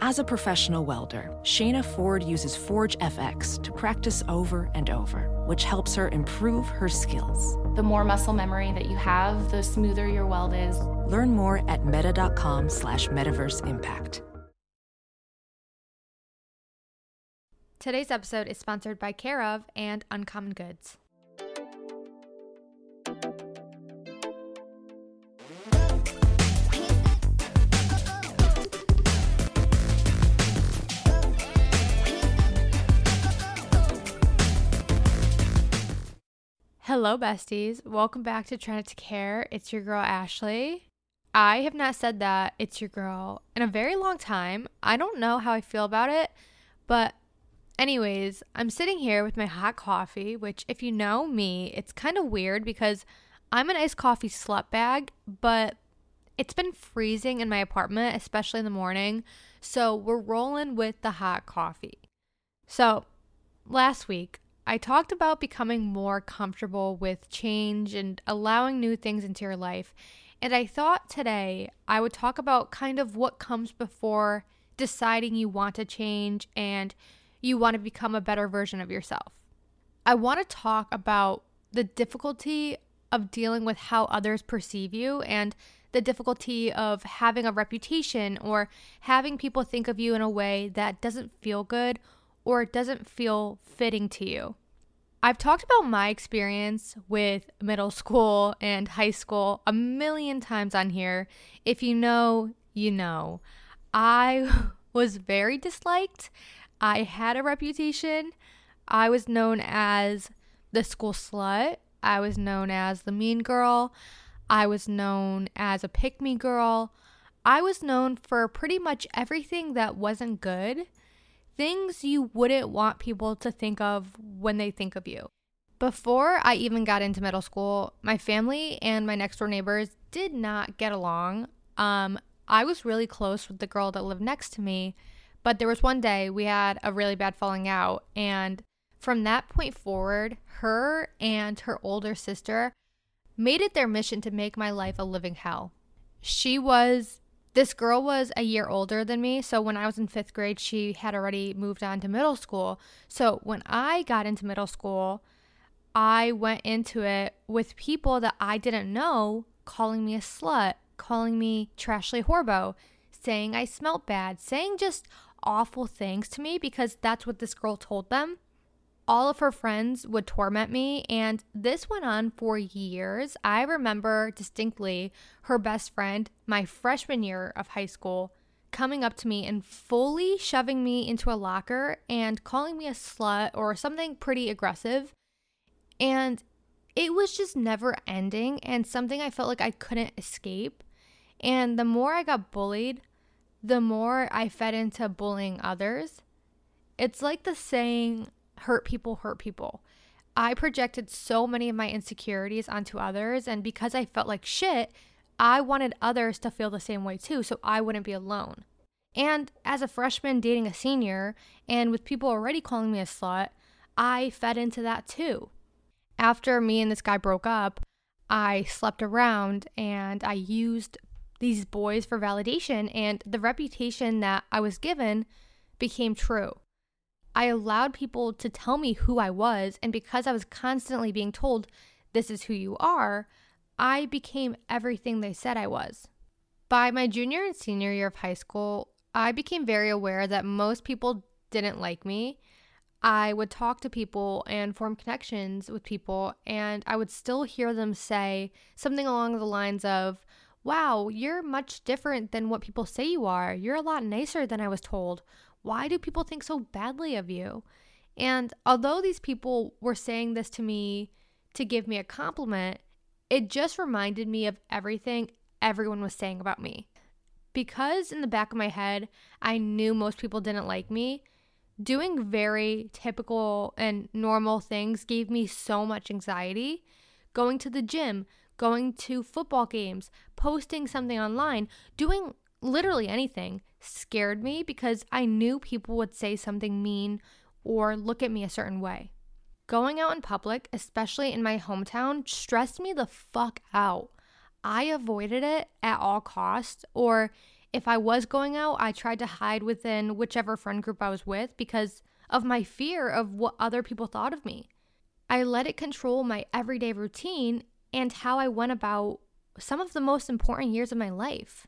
As a professional welder, Shayna Ford uses Forge FX to practice over and over, which helps her improve her skills. The more muscle memory that you have, the smoother your weld is. Learn more at meta.com slash metaverse impact. Today's episode is sponsored by Care/of and Uncommon Goods. Hello, besties. Welcome back to Trying Not to Care. It's your girl, Ashley. I have not said that it's your girl in a very long time. I don't know how I feel about it, but, anyways, I'm sitting here with my hot coffee, which, if you know me, it's kind of weird because I'm an iced coffee slut bag, but it's been freezing in my apartment, especially in the morning. So, we're rolling with the hot coffee. So, last week, I talked about becoming more comfortable with change and allowing new things into your life. And I thought today I would talk about kind of what comes before deciding you want to change and you want to become a better version of yourself. I want to talk about the difficulty of dealing with how others perceive you and the difficulty of having a reputation or having people think of you in a way that doesn't feel good or it doesn't feel fitting to you. I've talked about my experience with middle school and high school a million times on here. If you know, you know. I was very disliked. I had a reputation. I was known as the school slut. I was known as the mean girl. I was known as a pick me girl. I was known for pretty much everything that wasn't good things you wouldn't want people to think of when they think of you. Before I even got into middle school, my family and my next door neighbors did not get along. Um, I was really close with the girl that lived next to me, but there was one day we had a really bad falling out. And from that point forward, her and her older sister made it their mission to make my life a living hell. She was this girl was a year older than me. So when I was in fifth grade, she had already moved on to middle school. So when I got into middle school, I went into it with people that I didn't know calling me a slut, calling me trashly horbo, saying I smelt bad, saying just awful things to me because that's what this girl told them all of her friends would torment me, and this went on for years. I remember distinctly her best friend, my freshman year of high school, coming up to me and fully shoving me into a locker and calling me a slut or something pretty aggressive. And it was just never ending and something I felt like I couldn't escape. And the more I got bullied, the more I fed into bullying others. It's like the saying, hurt people hurt people. I projected so many of my insecurities onto others, and because I felt like shit, I wanted others to feel the same way too, so I wouldn't be alone. And as a freshman dating a senior, and with people already calling me a slut, I fed into that too. After me and this guy broke up, I slept around and I used these boys for validation, and the reputation that I was given became true. I allowed people to tell me who I was. And because I was constantly being told, this is who you are, I became everything they said I was. By my junior and senior year of high school, I became very aware that most people didn't like me. I would talk to people and form connections with people, and I would still hear them say something along the lines of, Wow, you're much different than what people say you are. You're a lot nicer than I was told. Why do people think so badly of you? And although these people were saying this to me to give me a compliment, it just reminded me of everything everyone was saying about me. because in the back of my head, I knew most people didn't like me, doing very typical and normal things gave me so much anxiety. Going to the gym, going to football games, posting something online, doing literally anything scared me because I knew people would say something mean or look at me a certain way. Going out in public, especially in my hometown, stressed me the fuck out. I avoided it at all costs, or if I was going out, I tried to hide within whichever friend group I was with because of my fear of what other people thought of me. I let it control my everyday routine and how I went about some of the most important years of my life.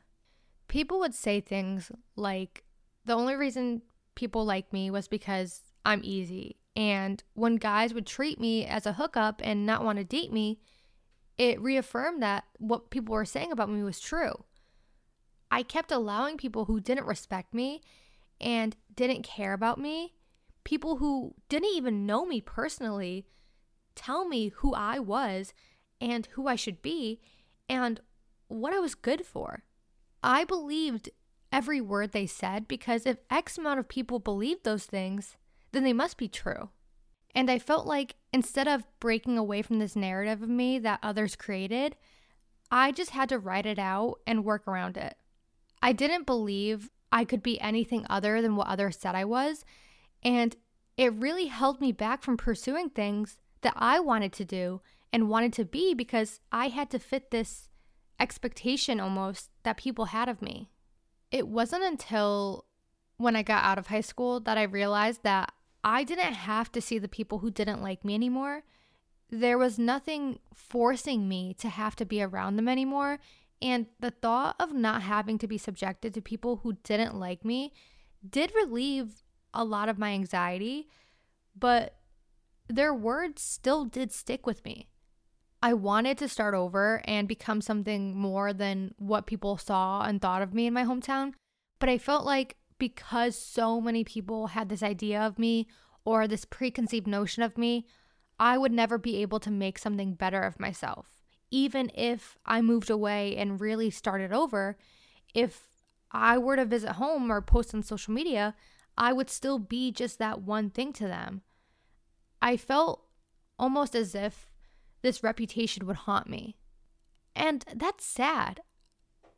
People would say things like, the only reason people like me was because I'm easy. And when guys would treat me as a hookup and not want to date me, it reaffirmed that what people were saying about me was true. I kept allowing people who didn't respect me and didn't care about me, people who didn't even know me personally, tell me who I was and who I should be and what I was good for. I believed every word they said because if X amount of people believed those things, then they must be true. And I felt like instead of breaking away from this narrative of me that others created, I just had to write it out and work around it. I didn't believe I could be anything other than what others said I was, and it really held me back from pursuing things that I wanted to do and wanted to be because I had to fit this expectation almost that people had of me. It wasn't until when I got out of high school that I realized that I didn't have to see the people who didn't like me anymore. There was nothing forcing me to have to be around them anymore. And the thought of not having to be subjected to people who didn't like me did relieve a lot of my anxiety, but their words still did stick with me. I wanted to start over and become something more than what people saw and thought of me in my hometown, but I felt like because so many people had this idea of me or this preconceived notion of me, I would never be able to make something better of myself. Even if I moved away and really started over, if I were to visit home or post on social media, I would still be just that one thing to them. I felt almost as if this reputation would haunt me. And that's sad.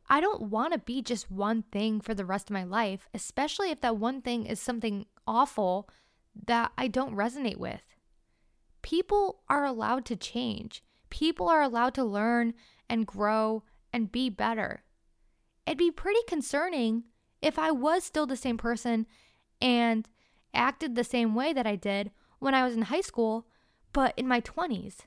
I don't want to be just one thing for the rest of my life, especially if that one thing is something awful that I don't resonate with. People are allowed to change, people are allowed to learn and grow and be better. It'd be pretty concerning if I was still the same person and acted the same way that I did when I was in high school, but in my 20s.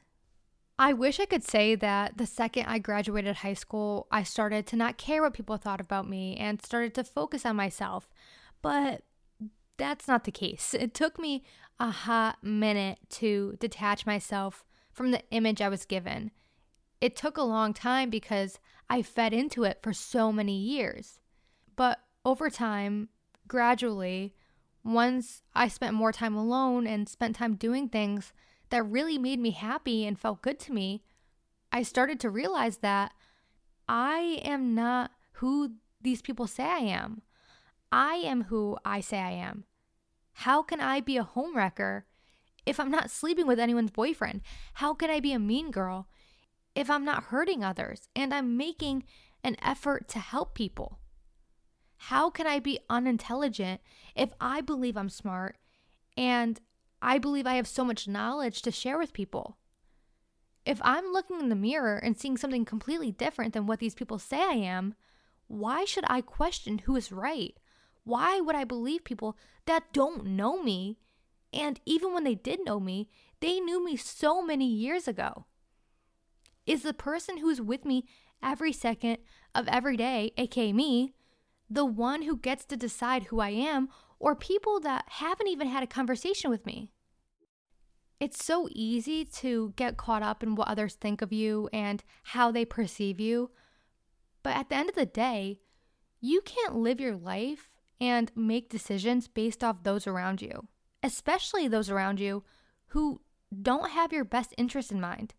I wish I could say that the second I graduated high school, I started to not care what people thought about me and started to focus on myself. But that's not the case. It took me a hot minute to detach myself from the image I was given. It took a long time because I fed into it for so many years. But over time, gradually, once I spent more time alone and spent time doing things that really made me happy and felt good to me, I started to realize that I am not who these people say I am. I am who I say I am. How can I be a homewrecker if I'm not sleeping with anyone's boyfriend? How can I be a mean girl if I'm not hurting others and I'm making an effort to help people? How can I be unintelligent if I believe I'm smart and I believe I have so much knowledge to share with people. If I'm looking in the mirror and seeing something completely different than what these people say I am, why should I question who is right? Why would I believe people that don't know me? And even when they did know me, they knew me so many years ago. Is the person who's with me every second of every day, aka me, the one who gets to decide who I am, or people that haven't even had a conversation with me? It's so easy to get caught up in what others think of you and how they perceive you. But at the end of the day, you can't live your life and make decisions based off those around you, especially those around you who don't have your best interest in mind,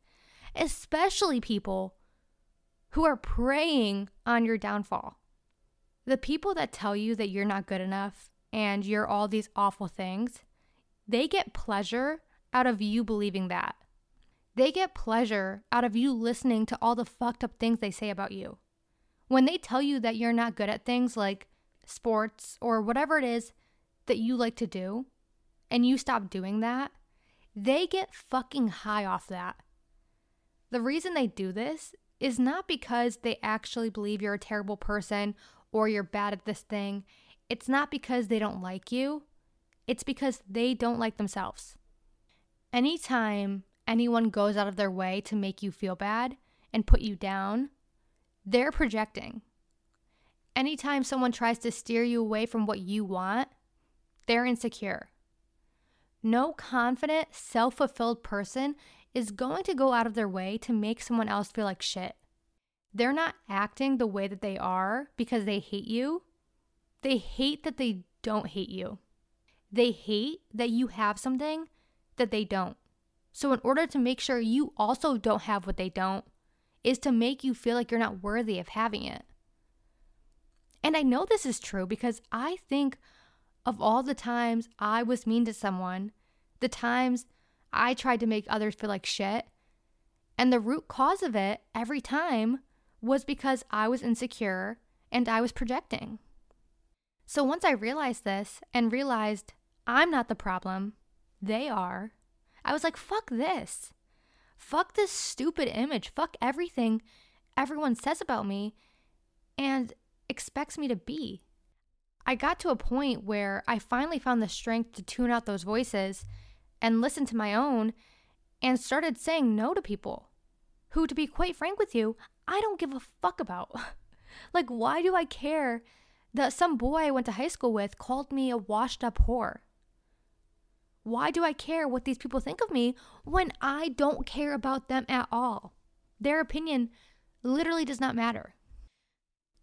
especially people who are preying on your downfall. The people that tell you that you're not good enough and you're all these awful things, they get pleasure out of you believing that. They get pleasure out of you listening to all the fucked up things they say about you. When they tell you that you're not good at things like sports or whatever it is that you like to do, and you stop doing that, they get fucking high off that. The reason they do this is not because they actually believe you're a terrible person or you're bad at this thing. It's not because they don't like you, it's because they don't like themselves. Anytime anyone goes out of their way to make you feel bad and put you down, they're projecting. Anytime someone tries to steer you away from what you want, they're insecure. No confident, self fulfilled person is going to go out of their way to make someone else feel like shit. They're not acting the way that they are because they hate you. They hate that they don't hate you. They hate that you have something that they don't. So, in order to make sure you also don't have what they don't, is to make you feel like you're not worthy of having it. And I know this is true because I think of all the times I was mean to someone, the times I tried to make others feel like shit, and the root cause of it every time was because I was insecure and I was projecting. So once I realized this and realized I'm not the problem, they are, I was like, fuck this. Fuck this stupid image. Fuck everything everyone says about me and expects me to be. I got to a point where I finally found the strength to tune out those voices and listen to my own and started saying no to people who, to be quite frank with you, I don't give a fuck about. like, why do I care that some boy I went to high school with called me a washed up whore? Why do I care what these people think of me when I don't care about them at all? Their opinion literally does not matter.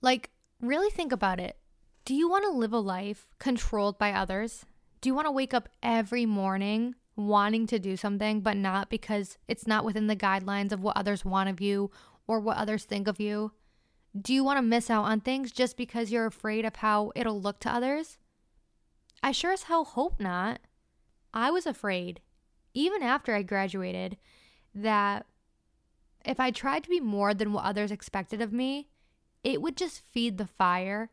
Like, really think about it. Do you want to live a life controlled by others? Do you want to wake up every morning wanting to do something, but not because it's not within the guidelines of what others want of you or what others think of you? Do you want to miss out on things just because you're afraid of how it'll look to others? I sure as hell hope not. I was afraid, even after I graduated, that if I tried to be more than what others expected of me, it would just feed the fire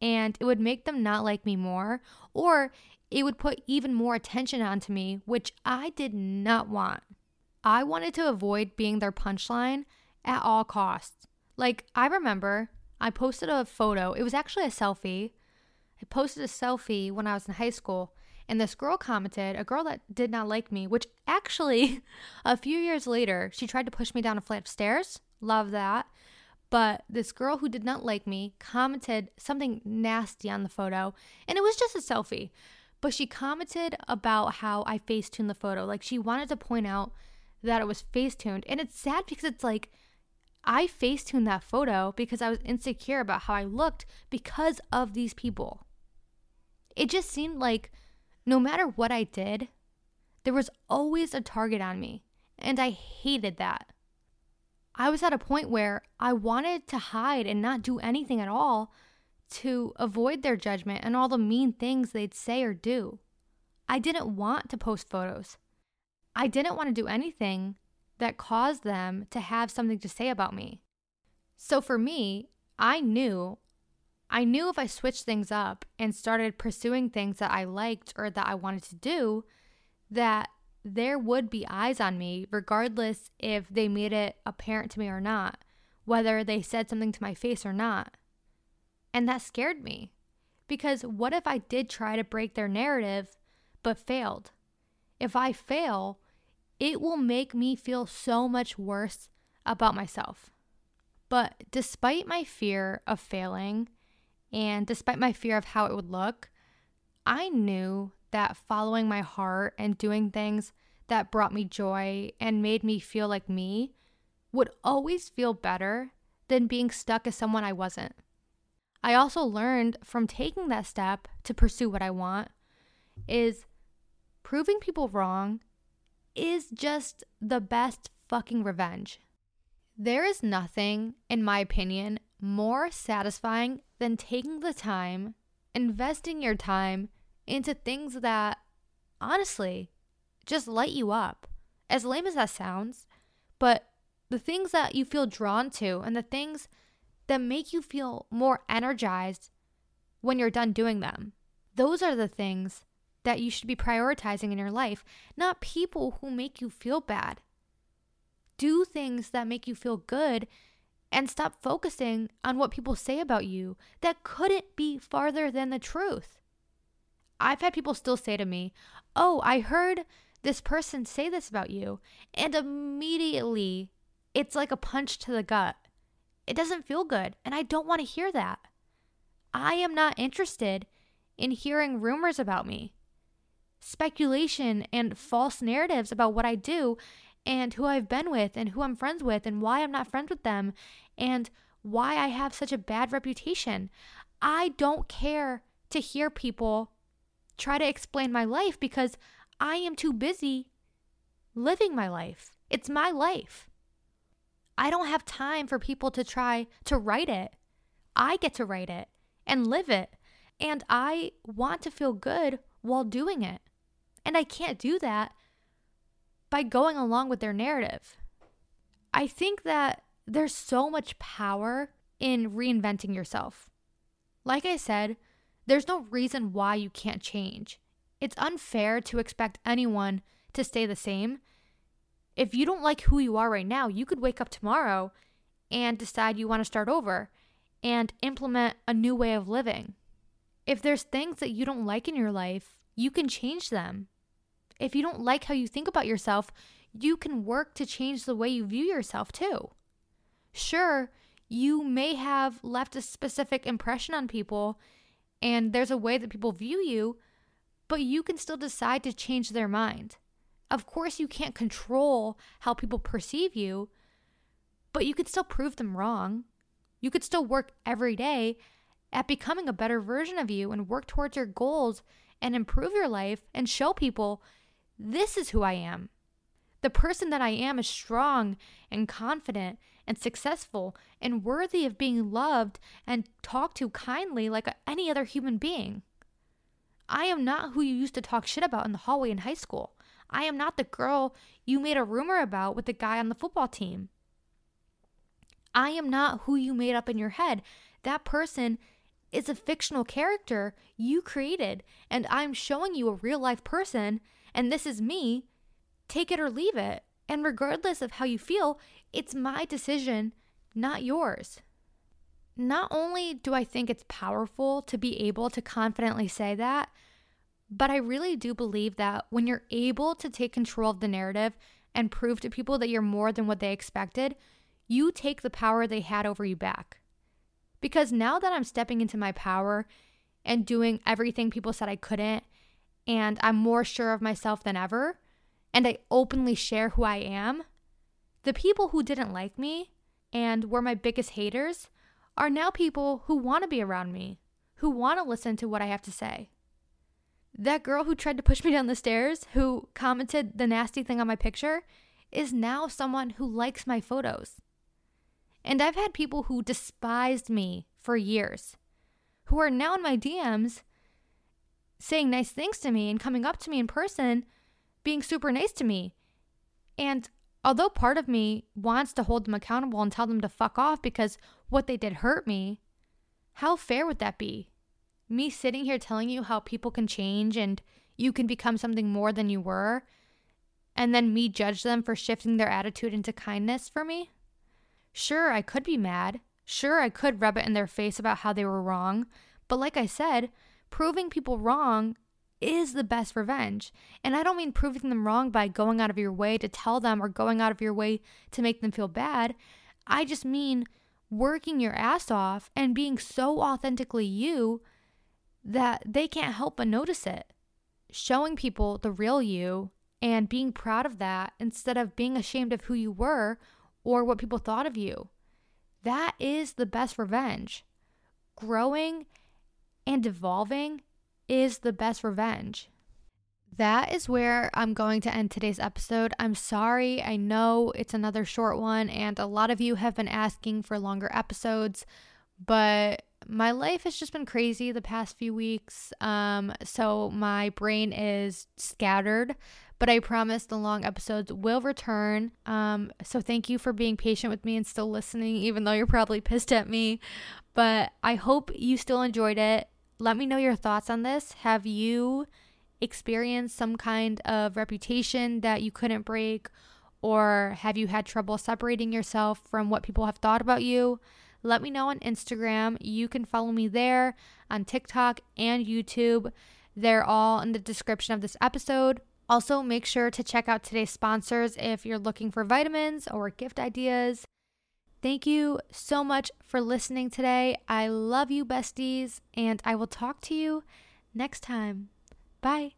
and it would make them not like me more, or it would put even more attention onto me, which I did not want. I wanted to avoid being their punchline at all costs. Like, I remember I posted a photo, it was actually a selfie. I posted a selfie when I was in high school, and this girl commented, a girl that did not like me, which actually, a few years later, she tried to push me down a flight of stairs. Love that. But this girl who did not like me commented something nasty on the photo, and it was just a selfie. But she commented about how I facetuned the photo. Like she wanted to point out that it was facetuned. And it's sad because it's like, I facetuned that photo because I was insecure about how I looked because of these people. It just seemed like no matter what I did, there was always a target on me, and I hated that. I was at a point where I wanted to hide and not do anything at all to avoid their judgment and all the mean things they'd say or do. I didn't want to post photos. I didn't want to do anything that caused them to have something to say about me. So for me, I knew I knew if I switched things up and started pursuing things that I liked or that I wanted to do, that there would be eyes on me, regardless if they made it apparent to me or not, whether they said something to my face or not. And that scared me. Because what if I did try to break their narrative but failed? If I fail, it will make me feel so much worse about myself. But despite my fear of failing, and despite my fear of how it would look, I knew that following my heart and doing things that brought me joy and made me feel like me would always feel better than being stuck as someone I wasn't. I also learned from taking that step to pursue what I want is proving people wrong is just the best fucking revenge. There is nothing, in my opinion, more satisfying than taking the time, investing your time into things that honestly just light you up. As lame as that sounds, but the things that you feel drawn to and the things that make you feel more energized when you're done doing them. Those are the things that you should be prioritizing in your life, not people who make you feel bad. Do things that make you feel good and stop focusing on what people say about you that couldn't be farther than the truth. I've had people still say to me, Oh, I heard this person say this about you. And immediately it's like a punch to the gut. It doesn't feel good. And I don't want to hear that. I am not interested in hearing rumors about me, speculation, and false narratives about what I do and who I've been with and who I'm friends with and why I'm not friends with them and why I have such a bad reputation. I don't care to hear people try to explain my life because I am too busy living my life. It's my life. I don't have time for people to try to write it. I get to write it and live it. And I want to feel good while doing it. And I can't do that by going along with their narrative. I think that there's so much power in reinventing yourself. Like I said, there's no reason why you can't change. It's unfair to expect anyone to stay the same. If you don't like who you are right now, you could wake up tomorrow and decide you want to start over and implement a new way of living. If there's things that you don't like in your life, you can change them. If you don't like how you think about yourself, you can work to change the way you view yourself too. Sure, you may have left a specific impression on people, and there's a way that people view you, but you can still decide to change their mind. Of course, you can't control how people perceive you, but you could still prove them wrong. You could still work every day at becoming a better version of you and work towards your goals and improve your life and show people this is who I am. The person that I am is strong and confident and successful and worthy of being loved and talked to kindly like any other human being. I am not who you used to talk shit about in the hallway in high school. I am not the girl you made a rumor about with the guy on the football team. I am not who you made up in your head. That person is a fictional character you created, and I'm showing you a real life person, and this is me. Take it or leave it. And regardless of how you feel, it's my decision, not yours. Not only do I think it's powerful to be able to confidently say that, but I really do believe that when you're able to take control of the narrative and prove to people that you're more than what they expected, you take the power they had over you back. Because now that I'm stepping into my power and doing everything people said I couldn't, and I'm more sure of myself than ever, and I openly share who I am, the people who didn't like me and were my biggest haters are now people who want to be around me, who want to listen to what I have to say. That girl who tried to push me down the stairs, who commented the nasty thing on my picture, is now someone who likes my photos. And I've had people who despised me for years, who are now in my DMs saying nice things to me and coming up to me in person, being super nice to me. And although part of me wants to hold them accountable and tell them to fuck off because what they did hurt me, how fair would that be? Me sitting here telling you how people can change and you can become something more than you were, and then me judge them for shifting their attitude into kindness for me? Sure, I could be mad. Sure, I could rub it in their face about how they were wrong. But like I said, proving people wrong is the best revenge. And I don't mean proving them wrong by going out of your way to tell them or going out of your way to make them feel bad. I just mean working your ass off and being so authentically you that they can't help but notice it. Showing people the real you and being proud of that instead of being ashamed of who you were or what people thought of you. That is the best revenge. Growing and evolving is the best revenge. That is where I'm going to end today's episode. I'm sorry. I know it's another short one, and a lot of you have been asking for longer episodes, but my life has just been crazy the past few weeks. Um, so my brain is scattered, but I promise the long episodes will return. Um, so thank you for being patient with me and still listening, even though you're probably pissed at me. But I hope you still enjoyed it. Let me know your thoughts on this. Have you experienced some kind of reputation that you couldn't break? Or have you had trouble separating yourself from what people have thought about you? Let me know on Instagram. You can follow me there on TikTok and YouTube. They're all in the description of this episode. Also, make sure to check out today's sponsors if you're looking for vitamins or gift ideas. Thank you so much for listening today. I love you, besties, and I will talk to you next time. Bye.